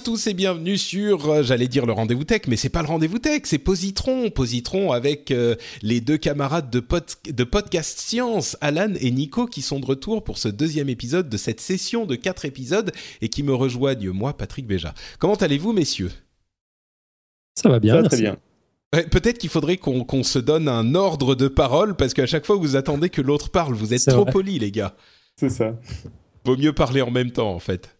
À tous et bienvenue sur, euh, j'allais dire le rendez-vous tech, mais c'est pas le rendez-vous tech, c'est Positron, Positron avec euh, les deux camarades de, pod- de podcast science, Alan et Nico, qui sont de retour pour ce deuxième épisode de cette session de quatre épisodes et qui me rejoignent moi, Patrick Béja. Comment allez-vous, messieurs? Ça va bien, Ça va merci. très bien. Ouais, Peut-être qu'il faudrait qu'on qu'on se donne un ordre de parole parce qu'à chaque fois vous attendez que l'autre parle, vous êtes trop polis, les gars. C'est ça. Vaut mieux parler en même temps, en fait.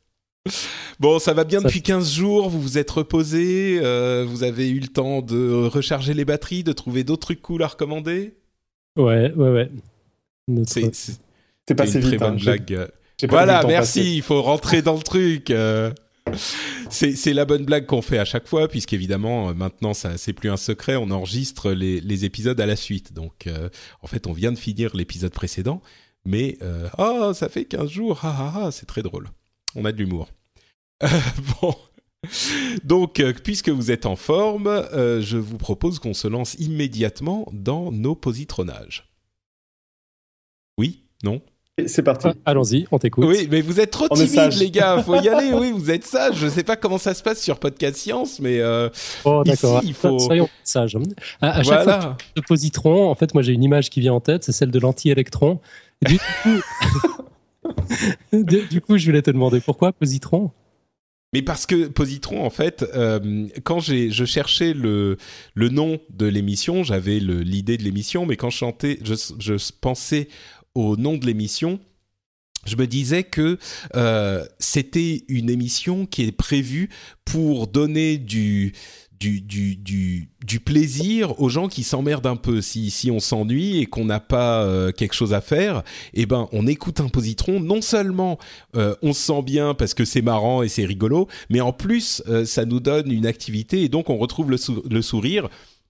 Bon, ça va bien Ça- depuis 15 jours, vous vous êtes reposé, euh, vous avez eu le temps de recharger les batteries, de trouver d'autres trucs cool à recommander? Ouais, ouais, ouais. Notre- C'est c'est- C'est c'est passé une très vite. hein. bonne blague. Voilà, merci, passer. il faut rentrer dans le truc. euh. C'est c'est la bonne blague qu'on fait à chaque fois, puisqu'évidemment, euh, maintenant, ça c'est plus un secret, on enregistre les, les épisodes à la suite. Donc, euh, en fait, on vient de finir l'épisode précédent, mais euh, oh, ça fait 15 jours, ah, ah, ah, c'est très drôle. On a de l'humour. Euh, bon. Donc, euh, puisque vous êtes en forme, euh, je vous propose qu'on se lance immédiatement dans nos positronages. Oui? Non? C'est parti. Ah, Allons-y, on t'écoute. oui, mais vous êtes trop On est timide, sage. les gars. Faut y aller. Oui, vous êtes sage. Je sais pas comment ça se passe sur Podcast Science, mais euh, Oh, d'accord. Ici, il faut- Soyons sages. À, à chaque fois que tu positron, en fait, moi j'ai une image qui vient en tête, c'est celle de l'anti-électron. Du coup... du, coup, je voulais te demander pourquoi positron? Mais parce que Positron, en fait, euh, quand j'ai je cherchais le le nom de l'émission, j'avais l'idée de l'émission, mais quand je chantais, je, je pensais au nom de l'émission. Je me disais que euh, c'était une émission qui est prévue pour donner du du, du, du, plaisir aux gens qui s'emmerdent un peu. Si, si on s'ennuie et qu'on n'a pas euh, quelque chose à faire, eh ben on écoute un positron. Non seulement euh, on se sent bien parce que c'est marrant et c'est rigolo, mais en plus euh, ça nous donne une activité et donc on retrouve le, le sourire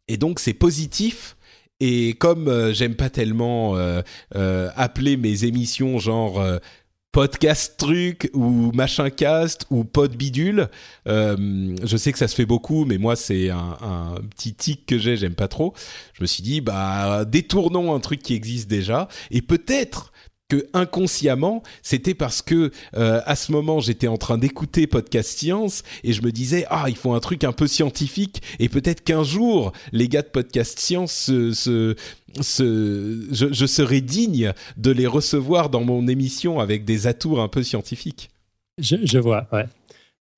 et donc c'est positif. Et comme j'aime pas tellement appeler mes émissions genre podcast truc ou machin cast ou pod bidule, euh, je sais que ça se fait beaucoup, mais moi c'est un, un petit tic que j'ai, j'aime pas trop. Je me suis dit bah détournons un truc qui existe déjà et peut-être que inconsciemment, c'était parce que euh, à ce moment j'étais en train d'écouter podcast science et je me disais ah il faut un truc un peu scientifique et peut-être qu'un jour les gars de podcast science se, se, je, je serai digne de les recevoir dans mon émission avec des atours un peu scientifiques. je, je vois, ouais.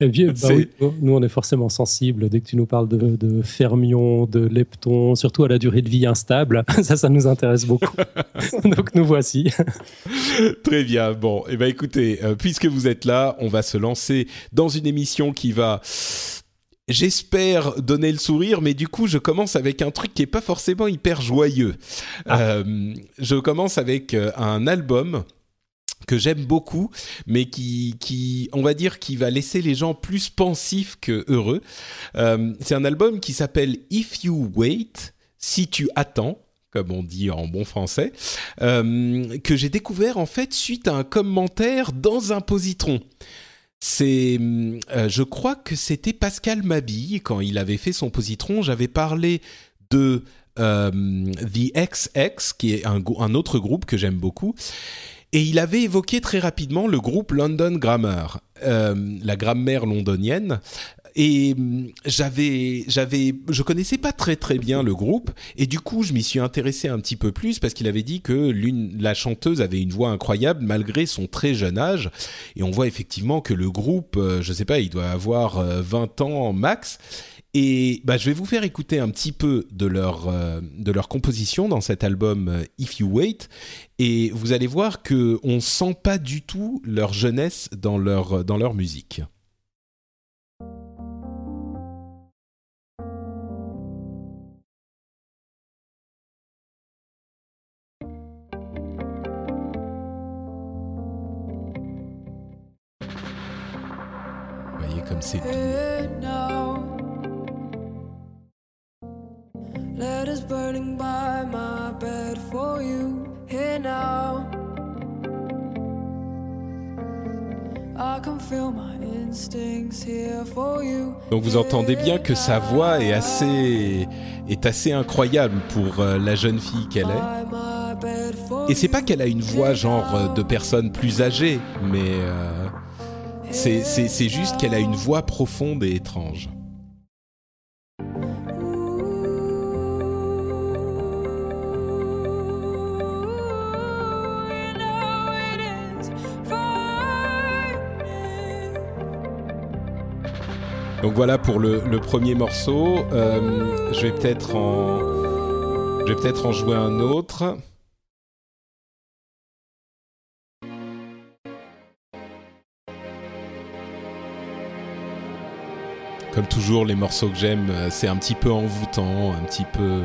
Et puis, bah oui, nous, on est forcément sensibles dès que tu nous parles de, de fermions, de leptons, surtout à la durée de vie instable. Ça, ça nous intéresse beaucoup. Donc, nous voici. Très bien. Bon, et ben écoutez, euh, puisque vous êtes là, on va se lancer dans une émission qui va J'espère donner le sourire, mais du coup, je commence avec un truc qui est pas forcément hyper joyeux. Euh, je commence avec euh, un album que j'aime beaucoup, mais qui, qui, on va dire, qui va laisser les gens plus pensifs que heureux. Euh, c'est un album qui s'appelle If You Wait, si tu attends, comme on dit en bon français, euh, que j'ai découvert en fait suite à un commentaire dans un positron. C'est, euh, je crois que c'était Pascal Mabille quand il avait fait son positron. J'avais parlé de The XX, qui est un autre groupe que j'aime beaucoup. Et il avait évoqué très rapidement le groupe London Grammar, euh, la grammaire londonienne. Et hum, j'avais, j'avais, je connaissais pas très très bien le groupe, et du coup je m'y suis intéressé un petit peu plus parce qu'il avait dit que l'une, la chanteuse avait une voix incroyable malgré son très jeune âge, et on voit effectivement que le groupe, euh, je sais pas, il doit avoir euh, 20 ans max, Et bah, je vais vous faire écouter un petit peu de leur, de leur composition dans cet album If You Wait. Et vous allez voir qu'on ne sent pas du tout leur jeunesse dans leur, dans leur musique. comme c'est burning by my bed for you here now. Donc vous entendez bien que sa voix est assez est assez incroyable pour euh, la jeune fille qu'elle est. Et c'est pas qu'elle a une voix genre euh, de personne plus âgée, mais euh, c'est juste qu'elle a une voix profonde et étrange. Donc voilà pour le, premier morceau. Euh, je vais peut-être en, jouer un autre. Comme toujours, les morceaux que j'aime, euh, c'est un petit peu envoûtant, un petit peu.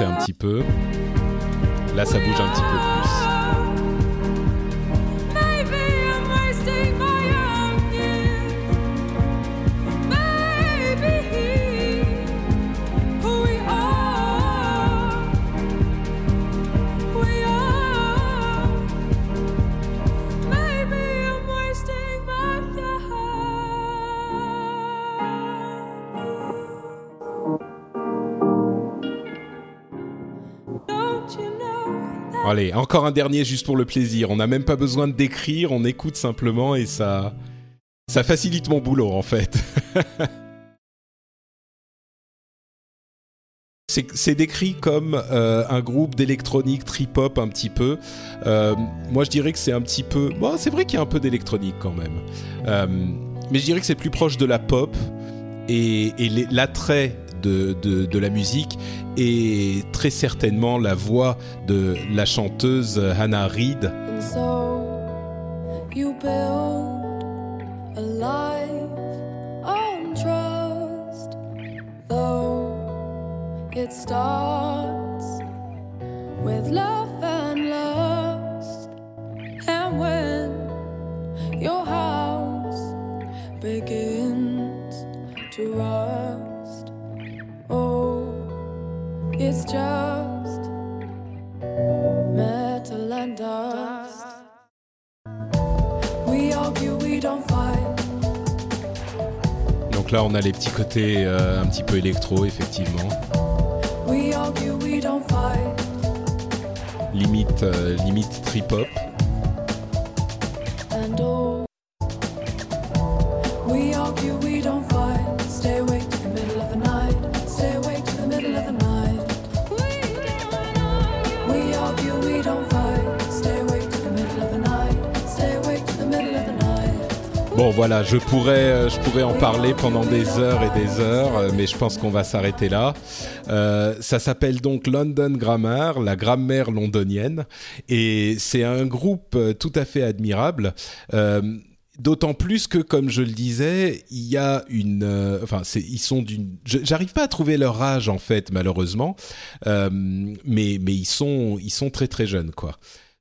Un petit peu. Là, ça bouge un petit peu plus. Allez, encore un dernier juste pour le plaisir. On n'a même pas besoin de décrire, on écoute simplement et ça, ça facilite mon boulot en fait. c'est décrit comme euh, un groupe d'électronique trip-hop un petit peu. Euh, moi, je dirais que c'est un petit peu. Bon, c'est vrai qu'il y a un peu d'électronique quand même. Euh, mais je dirais que c'est plus proche de la pop et, et l'attrait de, de, la musique et très certainement la voix de la chanteuse Hannah Reid. Just metal and dust. We argue, we don't fight. Donc là, on a les petits côtés euh, un petit peu électro, effectivement. We argue, we don't fight. Limite, euh, limite trip-hop. And voilà, je pourrais, euh, je pourrais en parler pendant des heures et des heures, euh, mais je pense qu'on va s'arrêter là. Euh, ça s'appelle donc London Grammar, la grammaire londonienne, et c'est un groupe tout à fait admirable. D'autant plus que, comme je le disais, il y a une, enfin, ils sont d'une. J'arrive pas à trouver leur âge en fait, malheureusement, mais mais ils sont ils sont très très jeunes quoi.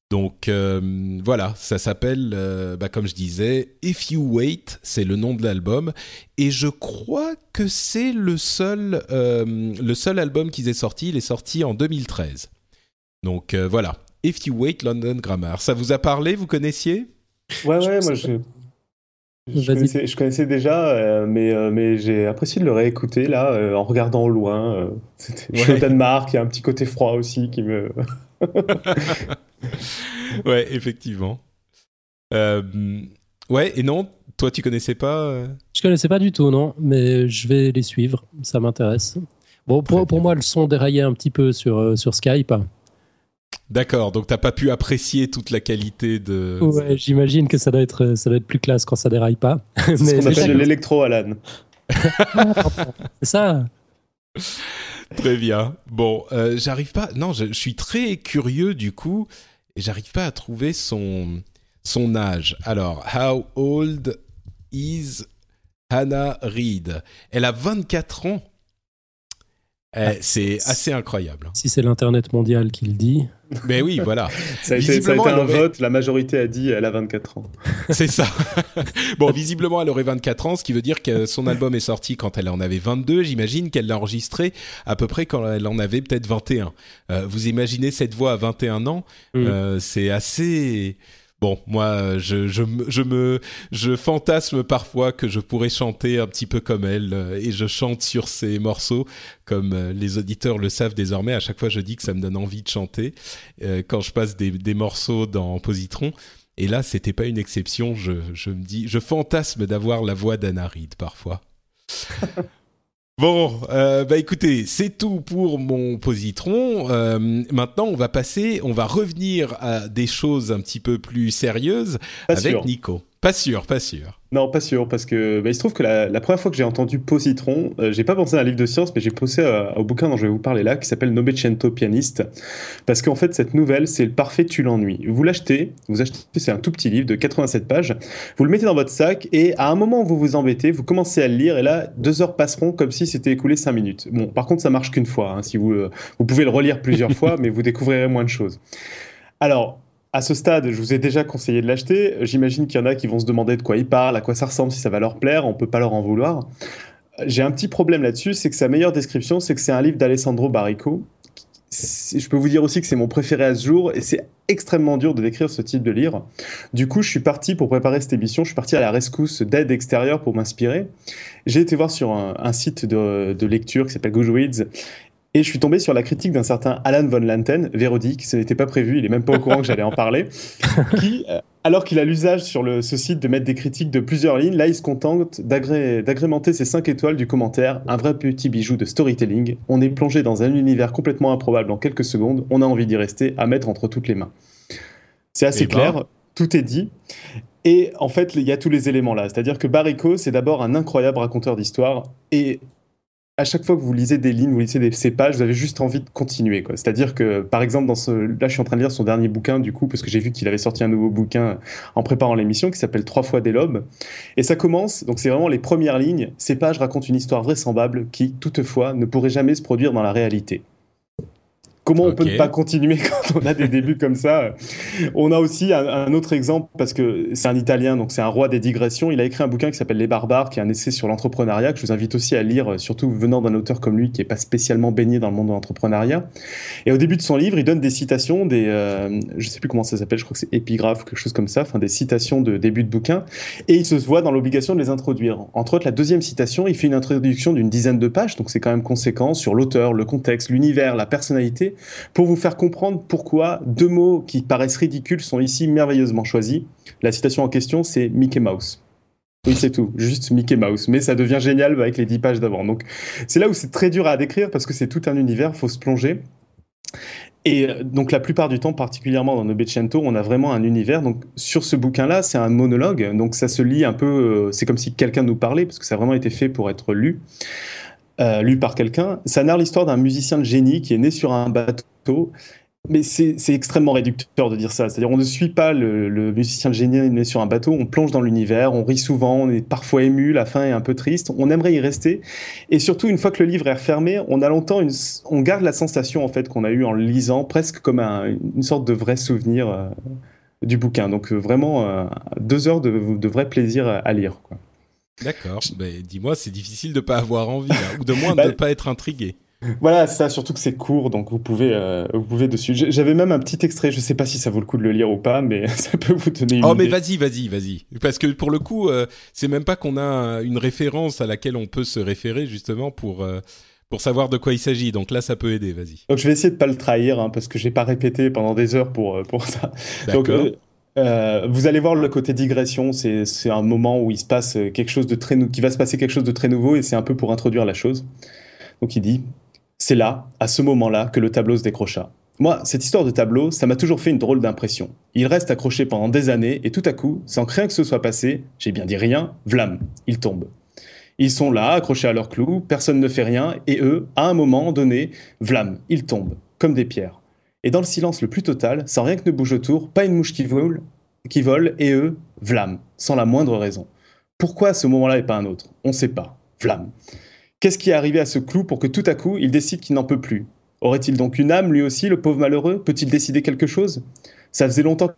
Donc euh, voilà, ça s'appelle, euh, bah, comme je disais, If You Wait, c'est le nom de l'album, et je crois que c'est le seul, euh, le seul album qu'ils aient sorti. Il est sorti en 2013. Donc voilà, If You Wait, London Grammar. Ça vous a parlé Vous connaissiez? Ouais, ouais, moi je, je, connaissais, déjà, mais, mais j'ai apprécié de le réécouter là, en regardant au loin. C'était au Danemark, il y a un petit côté froid aussi qui me. ouais, effectivement. Euh, Ouais, et non, toi tu connaissais pas Je connaissais pas du tout, non, mais je vais les suivre, ça m'intéresse. Bon, pour, pour, moi, le son déraillait un petit peu sur, sur Skype. D'accord, donc t'as pas pu apprécier toute la qualité de. Ouais, j'imagine que ça doit être ça doit être plus classe quand ça déraille pas. C'est ce qu'on appelle de l'électro, Alan. C'est ça. Très bien. Bon, euh, j'arrive pas. Non, je, suis très curieux du coup, et j'arrive pas à trouver son son âge. Alors, how old is Hannah Reid? Elle a 24 ans. Eh, ah, c'est assez incroyable. Si c'est l'Internet mondial qui le dit. Mais oui, voilà. ça, a été, un vote, la majorité a dit elle a 24 ans. C'est ça. bon, visiblement, elle aurait 24 ans, ce qui veut dire que son album est sorti quand elle en avait 22. J'imagine qu'elle l'a enregistré à peu près quand elle en avait peut-être 21. Euh, vous imaginez cette voix à 21 ans mm. euh, C'est assez Bon, moi, je, je, me, je fantasme parfois que je pourrais chanter un petit peu comme elle, euh, et je chante sur ces morceaux, comme euh, les auditeurs le savent désormais. À chaque fois, je dis que ça me donne envie de chanter euh, quand je passe des, des morceaux dans Positron. Et là, c'était pas une exception. Je, je me dis, je fantasme d'avoir la voix d'Anna parfois. Bon, euh, bah écoutez, c'est tout pour mon positron. Euh, maintenant, on va passer, on va revenir à des choses un petit peu plus sérieuses avec Nico. Pas sûr, pas sûr. Non, pas sûr, parce que bah, il se trouve que la, première fois que j'ai entendu Positron, euh, j'ai pas pensé à un livre de science, mais j'ai pensé au bouquin dont je vais vous parler là, qui s'appelle Novecento Pianiste, parce qu'en fait cette nouvelle, c'est le parfait tu l'ennuie. Vous l'achetez, vous achetez, c'est un tout petit livre de 87 pages, vous le mettez dans votre sac et à un moment où vous vous embêtez, vous commencez à le lire et là deux heures passeront comme si c'était écoulé cinq minutes. Bon, par contre ça marche qu'une fois. Hein, si vous euh, vous pouvez le relire plusieurs fois, mais vous découvrirez moins de choses. Alors, à ce stade, je vous ai déjà conseillé de l'acheter. J'imagine qu'il y en a qui vont se demander de quoi il parle, à quoi ça ressemble, si ça va leur plaire. On peut pas leur en vouloir. J'ai un petit problème là-dessus, c'est que sa meilleure description, c'est que c'est un livre d'Alessandro Barrico. Je peux vous dire aussi que c'est mon préféré à ce jour et c'est extrêmement dur de décrire ce type de livre. Du coup, je suis parti pour préparer cette émission, je suis parti à la rescousse d'aide extérieure pour m'inspirer. J'ai été voir sur un, site de, de, lecture qui s'appelle Goodreads et je suis tombé sur la critique d'un certain Alan von Lanten, vérodique, ce n'était pas prévu, il est même pas au courant que j'allais en parler, qui, euh, alors qu'il a l'usage sur le, ce site de mettre des critiques de plusieurs lignes, là il se contente d'agrémenter ses 5 étoiles du commentaire, un vrai petit bijou de storytelling. On est plongé dans un univers complètement improbable en quelques secondes, on a envie d'y rester, à mettre entre toutes les mains. C'est assez eh ben. clair, tout est dit. Et en fait, il y a tous les éléments là. C'est-à-dire que Barrico, c'est d'abord un incroyable raconteur d'histoire. Et à chaque fois que vous lisez des lignes, vous lisez des, ces pages, vous avez juste envie de continuer. C'est-à-dire que, par exemple, dans ce, là, je suis en train de lire son dernier bouquin, du coup, parce que j'ai vu qu'il avait sorti un nouveau bouquin en préparant l'émission qui s'appelle Trois fois des lobes. Et ça commence, donc c'est vraiment les premières lignes. Ces pages racontent une histoire vraisemblable qui, toutefois, ne pourrait jamais se produire dans la réalité. Comment on peut ne pas continuer quand on a des débuts comme ça? On a aussi un, autre exemple, parce que c'est un Italien, donc c'est un roi des digressions. Il a écrit un bouquin qui s'appelle Les Barbares, qui est un essai sur l'entrepreneuriat, que je vous invite aussi à lire, surtout venant d'un auteur comme lui, qui n'est pas spécialement baigné dans le monde de l'entrepreneuriat. Et au début de son livre, il donne des citations, des, euh, je sais plus comment ça s'appelle, je crois que c'est épigraphe, quelque chose comme ça, enfin des citations de début de bouquin, et il se voit dans l'obligation de les introduire. Entre autres, la deuxième citation, il fait une introduction d'une dizaine de pages, donc c'est quand même conséquent sur l'auteur, le contexte, l'univers, la personnalité pour vous faire comprendre pourquoi deux mots qui paraissent ridicules sont ici merveilleusement choisis. La citation en question, c'est Mickey Mouse. Oui, c'est tout, juste Mickey Mouse. Mais ça devient génial avec les dix pages d'avant. Donc, c'est là où c'est très dur à décrire parce que c'est tout un univers, faut se plonger. Et euh, donc la plupart du temps, particulièrement dans Novecento, on a vraiment un univers. Donc sur ce bouquin-là, c'est un monologue, donc ça se lit un peu. Euh, c'est comme si quelqu'un nous parlait parce que ça a vraiment été fait pour être lu. Euh, lu par quelqu'un. Ça narre l'histoire d'un musicien de génie qui est né sur un bateau. Mais c'est extrêmement réducteur de dire ça. C'est-à-dire, on ne suit pas le, musicien de génie né sur un bateau, on plonge dans l'univers, on rit souvent, on est parfois ému, la fin est un peu triste, on aimerait y rester. Et surtout, une fois que le livre est refermé, on a longtemps on garde la sensation, en fait, qu'on a eue en le lisant, presque comme une sorte de vrai souvenir euh, du bouquin. Donc, euh, vraiment, deux heures de, vrai plaisir à, lire. D'accord. Ben, dis-moi, c'est difficile de pas avoir envie, hein, ou de moins de ne bah, pas être intrigué. Voilà, c'est ça, surtout que c'est court, donc vous pouvez, euh, vous pouvez dessus. J'avais même un petit extrait, je sais pas si ça vaut le coup de le lire ou pas, mais ça peut vous donner une Oh, mais vas-y, vas-y, vas-y. Parce que pour le coup, euh, c'est même pas qu'on a une référence à laquelle on peut se référer justement pour, euh, pour savoir de quoi il s'agit. Donc là, ça peut aider, vas-y. Donc je vais essayer de pas le trahir, hein, parce que j'ai pas répété pendant des heures pour, pour ça. Donc Euh, vous allez voir le côté digression, c'est un moment où il se passe quelque chose de très qui va se passer quelque chose de très nouveau et c'est un peu pour introduire la chose. Donc il dit c'est là, à ce moment-là, que le tableau se décrocha. Moi, cette histoire de tableau, ça m'a toujours fait une drôle d'impression. Il reste accroché pendant des années et tout à coup, sans rien que ce soit passé, j'ai bien dit rien, vlam, il tombe. Ils sont là, accrochés à leur clou, personne ne fait rien, et eux, à un moment donné, vlam, ils tombent, comme des pierres. Et dans le silence le plus total, sans rien que ne bouge autour, pas une mouche qui vole, et eux, vlam, sans la moindre raison. Pourquoi à ce moment-là et pas un autre? On ne sait pas. Vlam. Qu'est-ce qui est arrivé à ce clou pour que tout à coup, il décide qu'il n'en peut plus? Aurait-il donc une âme, lui aussi, le pauvre malheureux? Peut-il décider quelque chose? Ça faisait longtemps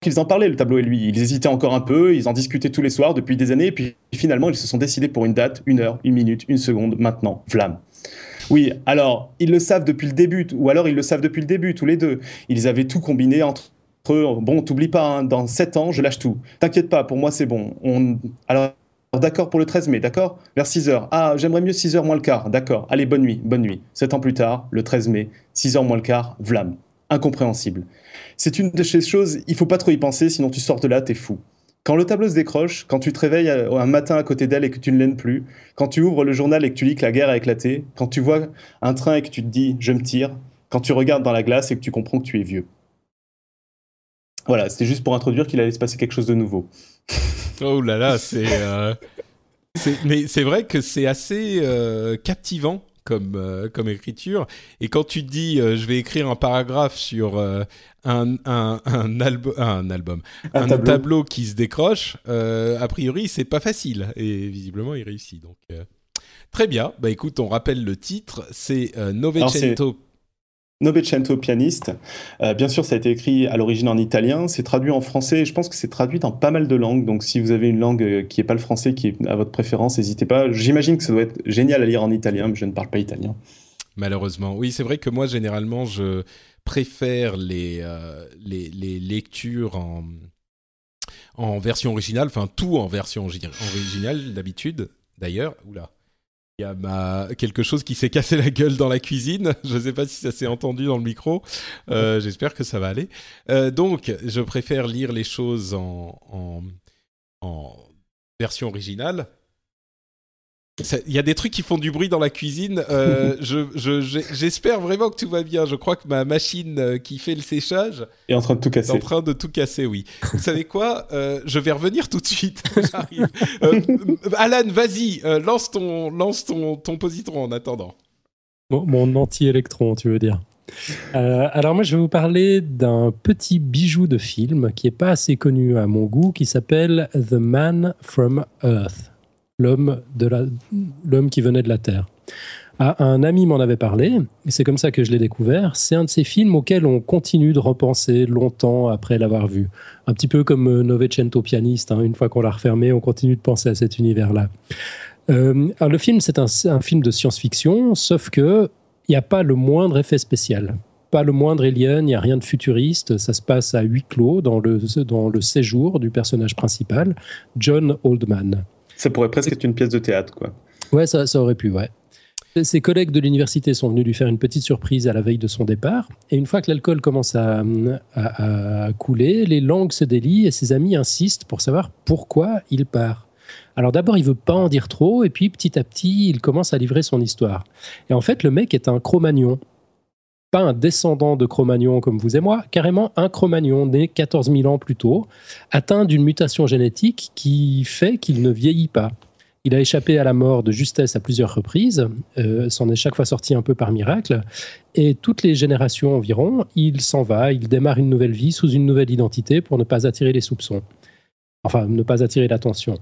qu'ils en parlaient, le tableau et lui. Ils hésitaient encore un peu, ils en discutaient tous les soirs depuis des années, et puis finalement, ils se sont décidés pour une date, une heure, une minute, une seconde, maintenant, flamme. Oui, alors, ils le savent depuis le début, ou alors ils le savent depuis le début, tous les deux. Ils avaient tout combiné entre eux. Bon, t'oublies pas, hein, dans sept ans, je lâche tout. T'inquiète pas, pour moi, c'est bon. On... Alors, d'accord pour le 13 mai, d'accord? Vers 6 heures. Ah, j'aimerais mieux 6 heures moins le quart, d'accord. Allez, bonne nuit, bonne nuit. Sept ans plus tard, le 13 mai, 6 heures moins le quart, vlam. Incompréhensible. C'est une de ces choses, il faut pas trop y penser, sinon tu sors de là, t'es fou. Quand le tableau se décroche, quand tu te réveilles un matin à côté d'elle et que tu ne l'aimes plus, quand tu ouvres le journal et que tu lis que la guerre a éclaté, quand tu vois un train et que tu te dis je me tire, quand tu regardes dans la glace et que tu comprends que tu es vieux. Voilà, c'était juste pour introduire qu'il allait se passer quelque chose de nouveau. Oh là là, c'est. Euh, mais c'est vrai que c'est assez euh, captivant comme euh, comme écriture. Et quand tu dis, euh, je vais écrire un paragraphe sur euh, un un, un, un album, un, tableau. qui se décroche, a priori c'est pas facile. Et visiblement il réussit. Donc très bien. Bah écoute, on rappelle le titre, c'est Novecento. Novecento pianiste. bien sûr, ça a été écrit à l'origine en italien, c'est traduit en français, je pense que c'est traduit dans pas mal de langues, donc si vous avez une langue qui n'est pas le français, qui est à votre préférence, n'hésitez pas. J'imagine que ça doit être génial à lire en italien, mais je ne parle pas italien. Malheureusement. Oui, c'est vrai que moi, généralement, je préfère les, euh, les, les, lectures en, en version originale, enfin tout en version originale d'habitude, d'ailleurs. Oula. Il y a ma... quelque chose qui s'est cassé la gueule dans la cuisine. Je ne sais pas si ça s'est entendu dans le micro. Euh, j'espère que ça va aller. Euh, donc, je préfère lire les choses en, en, en version originale il y a des trucs qui font du bruit dans la cuisine. Euh, J'espère vraiment que tout va bien. Je crois que ma machine euh, qui fait le séchage est en train de tout casser. Est en train de tout casser, oui. Vous savez quoi euh, Je vais revenir tout de suite. J'arrive. Euh, Alan, vas-y, lance ton, lance ton, ton positron en attendant. mon anti-électron, tu veux dire alors moi je vais vous parler d'un petit bijou de film qui est pas assez connu à mon goût qui s'appelle The Man from Earth l'homme qui venait de la Terre. Ah, un ami m'en avait parlé, et c'est comme ça que je l'ai découvert. C'est un de ces films auxquels on continue de repenser longtemps après l'avoir vu. Un petit peu comme euh, Novecento Pianiste, hein. une fois qu'on l'a refermé, on continue de penser à cet univers-là. Euh, alors le film, c'est un, un film de science-fiction, sauf que il n'y a pas le moindre effet spécial pas le moindre alien, il n'y a rien de futuriste. Ça se passe à huis clos dans le, dans le séjour du personnage principal, John Oldman. Ça pourrait presque être une pièce de théâtre, quoi. Ouais, ça, aurait pu, ouais. Ses collègues de l'université sont venus lui faire une petite surprise à la veille de son départ. Et une fois que l'alcool commence à, à, couler, les langues se délient et ses amis insistent pour savoir pourquoi il part. Alors d'abord, il veut pas en dire trop, et puis petit à petit, il commence à livrer son histoire. Et en fait, le mec est un Cro-Magnon. Pas un descendant de Cro-Magnon comme vous et moi, carrément un Cro-Magnon né 14 000 ans plus tôt, atteint d'une mutation génétique qui fait qu'il ne vieillit pas. Il a échappé à la mort de justesse à plusieurs reprises, euh, s'en est chaque fois sorti un peu par miracle, et toutes les générations environ, il s'en va, il démarre une nouvelle vie sous une nouvelle identité pour ne pas attirer les soupçons. Enfin, ne pas attirer l'attention.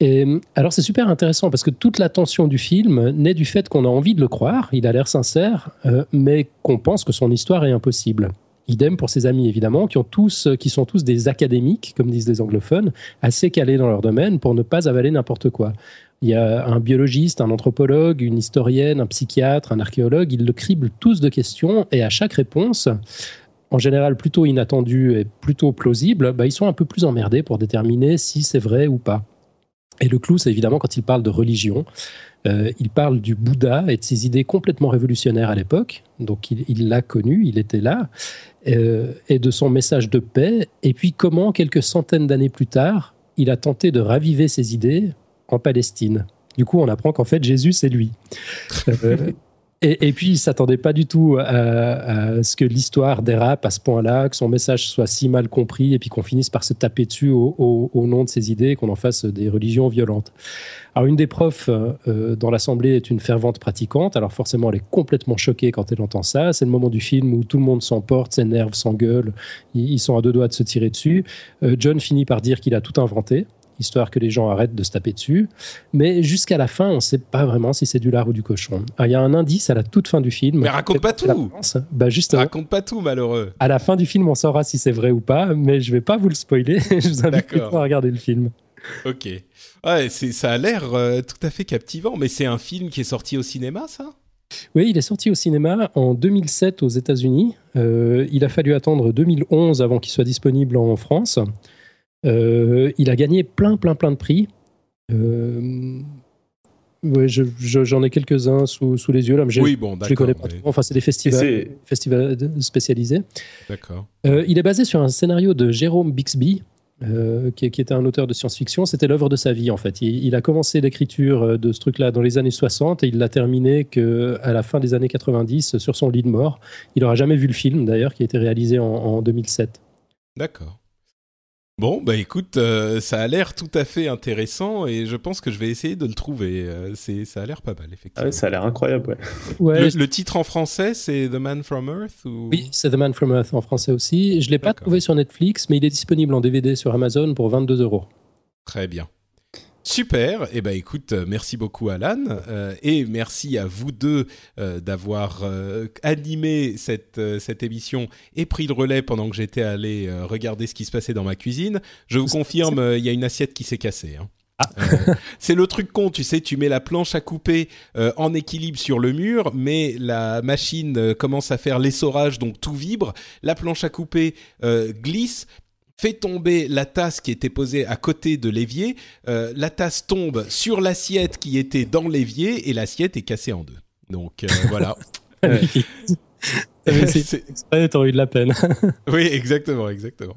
Et alors c'est super intéressant parce que toute l'attention du film naît du fait qu'on a envie de le croire, il a l'air sincère, euh, mais qu'on pense que son histoire est impossible. Idem pour ses amis évidemment, qui, ont tous, qui sont tous des académiques, comme disent les anglophones, assez calés dans leur domaine pour ne pas avaler n'importe quoi. Il y a un biologiste, un anthropologue, une historienne, un psychiatre, un archéologue, ils le criblent tous de questions et à chaque réponse, en général plutôt inattendue et plutôt plausible, bah, ils sont un peu plus emmerdés pour déterminer si c'est vrai ou pas. Et le clou, c'est évidemment quand il parle de religion. Euh, il parle du Bouddha et de ses idées complètement révolutionnaires à l'époque. Donc il l'a connu, il était là. Euh, et de son message de paix. Et puis comment, quelques centaines d'années plus tard, il a tenté de raviver ses idées en Palestine. Du coup, on apprend qu'en fait, Jésus, c'est lui. Euh, et, puis, il s'attendait pas du tout à, ce que l'histoire dérape à ce point-là, que son message soit si mal compris, et puis qu'on finisse par se taper dessus au, nom de ses idées, qu'on en fasse des religions violentes. Alors, une des profs euh, dans l'assemblée est une fervente pratiquante. Alors, forcément, elle est complètement choquée quand elle entend ça. C'est le moment du film où tout le monde s'emporte, s'énerve, s'engueule. Ils, sont à deux doigts de se tirer dessus. Euh, John finit par dire qu'il a tout inventé histoire que les gens arrêtent de se taper dessus. Mais jusqu'à la fin, on ne sait pas vraiment si c'est du lard ou du cochon. Ah, il y a un indice à la toute fin du film. Mais raconte pas tout bah justement, Raconte pas tout, malheureux À la fin du film, on saura si c'est vrai ou pas, mais je vais pas vous le spoiler. je vous invite à regarder le film. Ok. Ouais, ça a l'air euh, tout à fait captivant, mais c'est un film qui est sorti au cinéma, ça? Oui, il est sorti au cinéma en 2007 aux États-Unis. Euh, il a fallu attendre 2011 avant qu'il soit disponible en France. Euh, il a gagné plein, plein, plein de prix. Euh, ouais, j'en ai quelques-uns sous, sous, les yeux là, mais oui, bon, je les connais pas Enfin, c'est des festivals, festivals spécialisés. D'accord. Euh, il est basé sur un scénario de Jérôme Bixby, qui, était un auteur de science-fiction. C'était l'œuvre de sa vie, en fait. Il, a commencé l'écriture de ce truc-là dans les années 60 et il l'a terminé que à la fin des années 90 sur son lit de mort. Il n'aura jamais vu le film, d'ailleurs, qui a été réalisé en, en 2007. D'accord. Bon, bah écoute, euh, ça a l'air tout à fait intéressant et je pense que je vais essayer de le trouver. Euh, c'est, ça a l'air pas mal, effectivement. Ah ouais, ça a l'air incroyable, ouais. le, titre en français, c'est The Man from Earth ou... Oui, c'est The Man from Earth en français aussi. Je l'ai pas trouvé sur Netflix, mais il est disponible en DVD sur Amazon pour 22 euros. Très bien. Super, et eh ben écoute, euh, merci beaucoup Alan, euh, et merci à vous deux euh, d'avoir animé cette, cette émission et pris le relais pendant que j'étais allé regarder ce qui se passait dans ma cuisine. Je vous confirme, il y a une assiette qui s'est cassée. Hein. Ah. c'est le truc con, tu sais, tu mets la planche à couper en équilibre sur le mur, mais la machine commence à faire l'essorage, donc tout vibre. La planche à couper glisse, fait tomber la tasse qui était posée à côté de l'évier. Euh, la tasse tombe sur l'assiette qui était dans l'évier et l'assiette est cassée en deux. Donc euh, voilà. c'est eu de la peine. oui, exactement, exactement.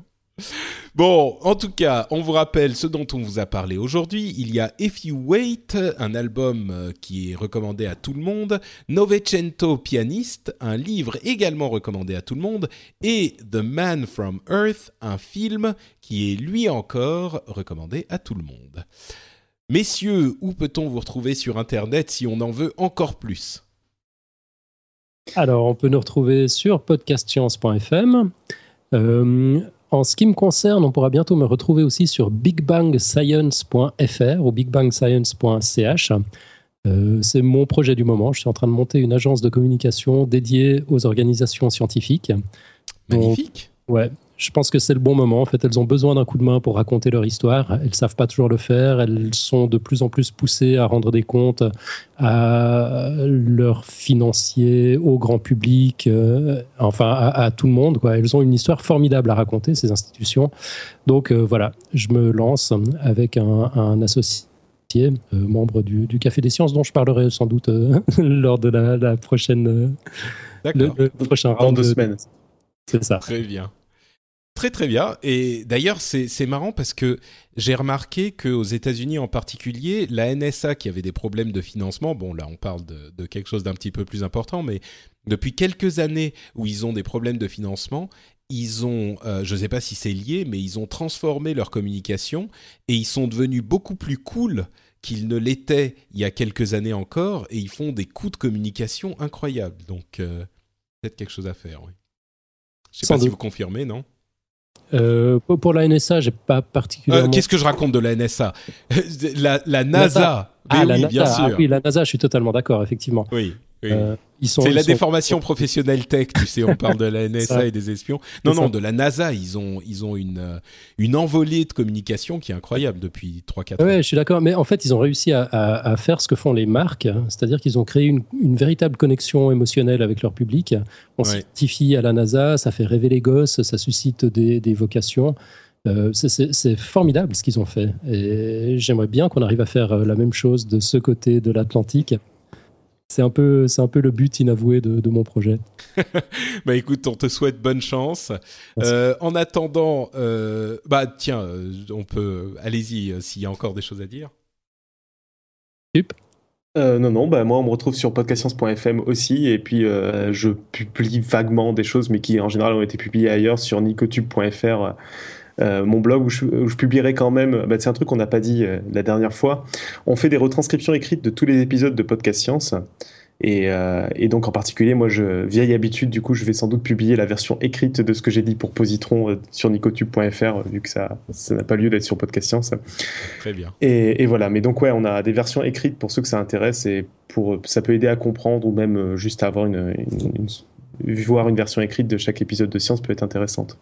Bon, en tout cas, on vous rappelle ce dont on vous a parlé aujourd'hui. Il y a If You Wait, un album euh, qui est recommandé à tout le monde, Novecento Pianiste, un livre également recommandé à tout le monde, et The Man from Earth, un film qui est lui encore recommandé à tout le monde. Messieurs, où peut-on vous retrouver sur Internet si on en veut encore plus? Alors, on peut nous retrouver sur podcastscience.fm. en ce qui me concerne, on pourra bientôt me retrouver aussi sur bigbangscience.fr ou bigbangscience.ch. Euh, c'est mon projet du moment. Je suis en train de monter une agence de communication dédiée aux organisations scientifiques. Magnifique. ouais, je pense que c'est le bon moment. En fait, elles ont besoin d'un coup de main pour raconter leur histoire. Elles savent pas toujours le faire. Elles sont de plus en plus poussées à rendre des comptes à leurs financiers, au grand public, euh, enfin à, tout le monde. Quoi. Elles ont une histoire formidable à raconter, ces institutions. Donc euh, voilà, je me lance avec un, associé. Euh, membre du, Café des Sciences, dont je parlerai sans doute lors de la, prochaine, le, prochain round. Dans deux semaines. C'est ça. Très bien. Très très bien. Et d'ailleurs, c'est marrant parce que j'ai remarqué qu'aux États-Unis en particulier, la NSA qui avait des problèmes de financement, bon là on parle de, quelque chose d'un petit peu plus important, mais depuis quelques années où ils ont des problèmes de financement, ils ont, euh, je ne sais pas si c'est lié, mais ils ont transformé leur communication et ils sont devenus beaucoup plus cool qu'ils ne l'étaient il y a quelques années encore et ils font des coups de communication incroyables. Donc euh, peut-être quelque chose à faire. Oui. Je ne sais pas si vous confirmez, non? Euh, pour la NSA, j'ai pas particulièrement. Euh, qu'est-ce que je raconte de la NSA la, NASA. Ah, la bien sûr. Ah, oui, la NASA, je suis totalement d'accord, effectivement. Oui. Euh, c'est la déformation professionnelle tech, tu sais, on parle de la NSA et des espions. Non, non, de la NASA, ils ont, ils ont une, euh, une envolée de communication qui est incroyable depuis 3-4 ans. Oui, je suis d'accord, mais en fait, ils ont réussi à, à, faire ce que font les marques, c'est-à-dire qu'ils ont créé une, une, véritable connexion émotionnelle avec leur public. On s'identifie à la NASA, ça fait rêver les gosses, ça suscite des, des vocations. Euh, c'est formidable ce qu'ils ont fait. Et j'aimerais bien qu'on arrive à faire la même chose de ce côté de l'Atlantique. C'est un, peu, un peu le but inavoué de, mon projet. bah écoute, on te souhaite bonne chance. Euh, en attendant, bah tiens, on peut, allez-y s'il y a encore des choses à dire. non, non, bah moi on me retrouve sur podcastscience.fm aussi, et puis je publie vaguement des choses, mais qui en général ont été publiées ailleurs sur nicotube.fr euh, mon blog où je, publierai quand même, bah, c'est un truc qu'on n'a pas dit euh, la dernière fois. On fait des retranscriptions écrites de tous les épisodes de Podcast Science. Euh, et, donc en particulier, moi, je, vieille habitude, du coup, je vais sans doute publier la version écrite de ce que j'ai dit pour Positron sur nicotube.fr, vu que ça n'a pas lieu d'être sur Podcast Science. Très bien. Et, voilà, mais donc ouais, on a des versions écrites pour ceux que ça intéresse et pour ça peut aider à comprendre ou même juste à avoir une, voir une version écrite de chaque épisode de Science peut être intéressante.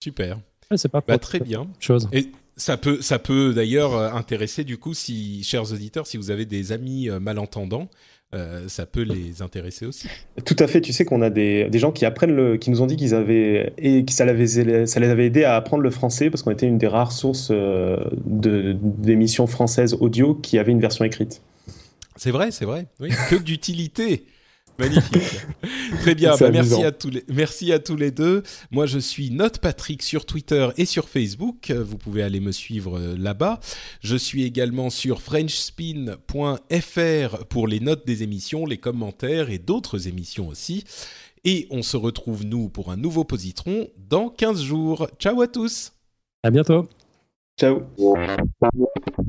Super c'est pas bah, très bien. Chose. Et ça peut, ça peut d'ailleurs euh, intéresser du coup, si chers auditeurs, si vous avez des amis euh, malentendants, euh, ça peut les intéresser aussi. Tout à fait. Tu sais qu'on a des, des, gens qui apprennent le, qui nous ont dit qu'ils avaient et que ça, ça les avait aidés à apprendre le français parce qu'on était une des rares sources de d'émissions françaises audio qui avait une version écrite. C'est vrai, c'est vrai. Oui, que d'utilité. Magnifique. Très bien. Bah, merci à tous les, merci à tous les deux. Moi, je suis Note Patrick sur Twitter et sur Facebook. Vous pouvez aller me suivre euh, là-bas. Je suis également sur FrenchSpin.fr pour les notes des émissions, les commentaires et d'autres émissions aussi. Et on se retrouve nous pour un nouveau positron dans 15 jours. Ciao à tous. À bientôt. Ciao.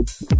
Cool